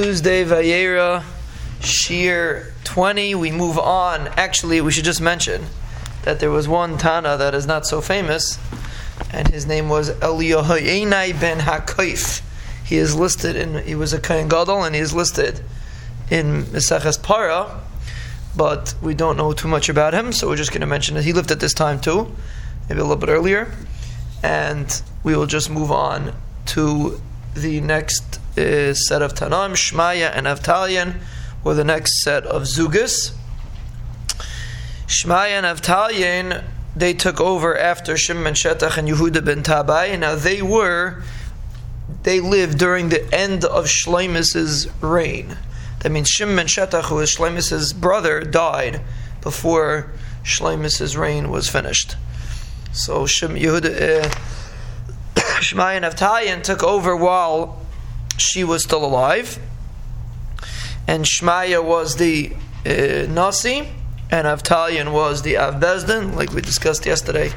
Tuesday, Vayera, Shir 20. We move on. Actually, we should just mention that there was one Tana that is not so famous, and his name was Eliyahu ben Hakayf. He is listed in, he was a Kohen Gadol, and he is listed in Meseches Para, but we don't know too much about him, so we're just going to mention that he lived at this time too, maybe a little bit earlier, and we will just move on to the next uh, set of Tanam, Shmaya and Avtalion, or the next set of Zugas. Shmaya and Avtalion, they took over after Shimon Shetach and Yehuda ben Tabai. Now they were, they lived during the end of Shlemis's reign. That means Shimon Shetach, who is Shlemis's brother, died before Shlemis's reign was finished. So Shim Yehuda, uh, Shmaya and Avtalion took over while she was still alive, and Shmaya was the uh, Nasi, and Avtalion was the Avbezdin, like we discussed yesterday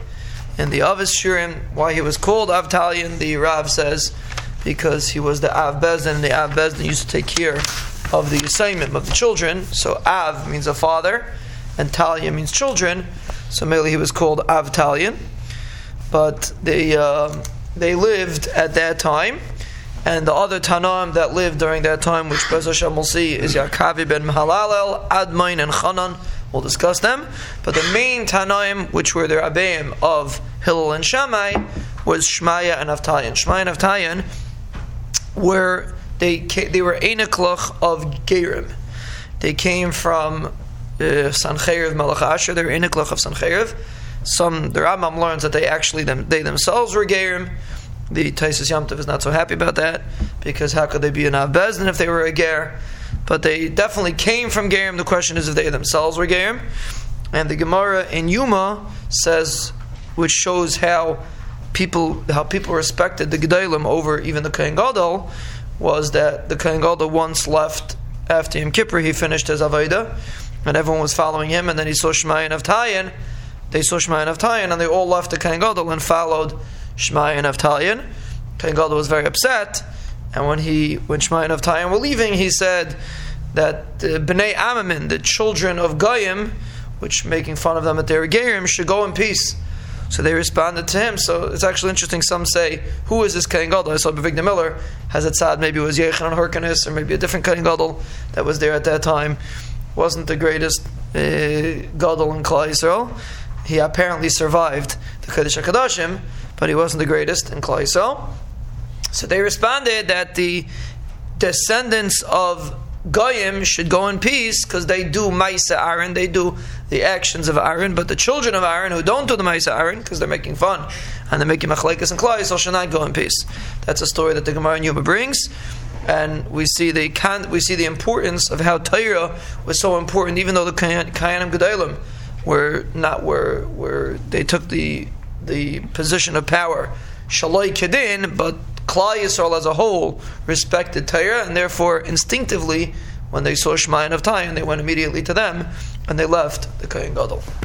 in the Avis Shurim. Why he was called Avtalion, the Rav says, because he was the Avbezdin, and the Avbezdin used to take care of the assignment of the children. So Av means a father, and Talia means children. So mainly he was called Avtalion. But they uh, they lived at that time and the other Tanaim that lived during that time, which Bez Hashem will see, is Yakavi ben Mahalalel, Admain, and Chanan. We'll discuss them. But the main Tanaim, which were the Rabbeim of Hillel and Shammai, was Shmaya and Avtayan. Shmaya and Avtayan were they they were Einiklach of Gerim. They came from uh, Sancheiriv Melech Asher. They were Einiklach of Sancheiriv. Some the Rambam learns that they actually them, they themselves were Gerim. The Taisus Yamtiv is not so happy about that because how could they be an Avbezdin if they were a Ger? But they definitely came from Gerim. The question is if they themselves were Gerim. And the Gemara in Yuma says, which shows how people how people respected the Gedalim over even the Kohen Gadol, was that the Kohen Gadol once left after Yom Kippur, he finished his Avodah, and everyone was following him, and then he saw Shmai and Avtayan. They saw Shmai and Avtayan, and they all left the Kohen Gadol and followed Shmai and Avtalion. Kohen Gadol was very upset, and when he when Shmai and Avtalion were leaving, he said that the Bnei Amamin, the children of Goyim, which making fun of them at their Gerim, should go in peace. So they responded to him. So it's actually interesting. Some say, "Who is this Kohen Gadol?" I saw Bavigna Miller has it said maybe it was Yechanan Horkanis or maybe a different Kohen Gadol that was there at that time. Wasn't the greatest uh, Gadol in Klal Yisrael. He apparently survived the Kodesh Hakadoshim but he wasn't the greatest in Yisrael. So they responded that the descendants of Goyim should go in peace because they do Maisa Aaron, they do the actions of Aaron, but the children of Aaron who don't do the Maisa Aaron because they're making fun and they're making Machlekes and Yisrael should not go in peace. That's a story that the Gemara in Yuma brings. And we see the we see the importance of how Torah was so important, even though the Kayanim Gedalim were not were were they took the the position of power. Shaloi Kedin, but Klal Yisrael as a whole respected Torah, and therefore instinctively, when they saw Shemayan of Tayin, they went immediately to them, and they left the Kohen Gadol.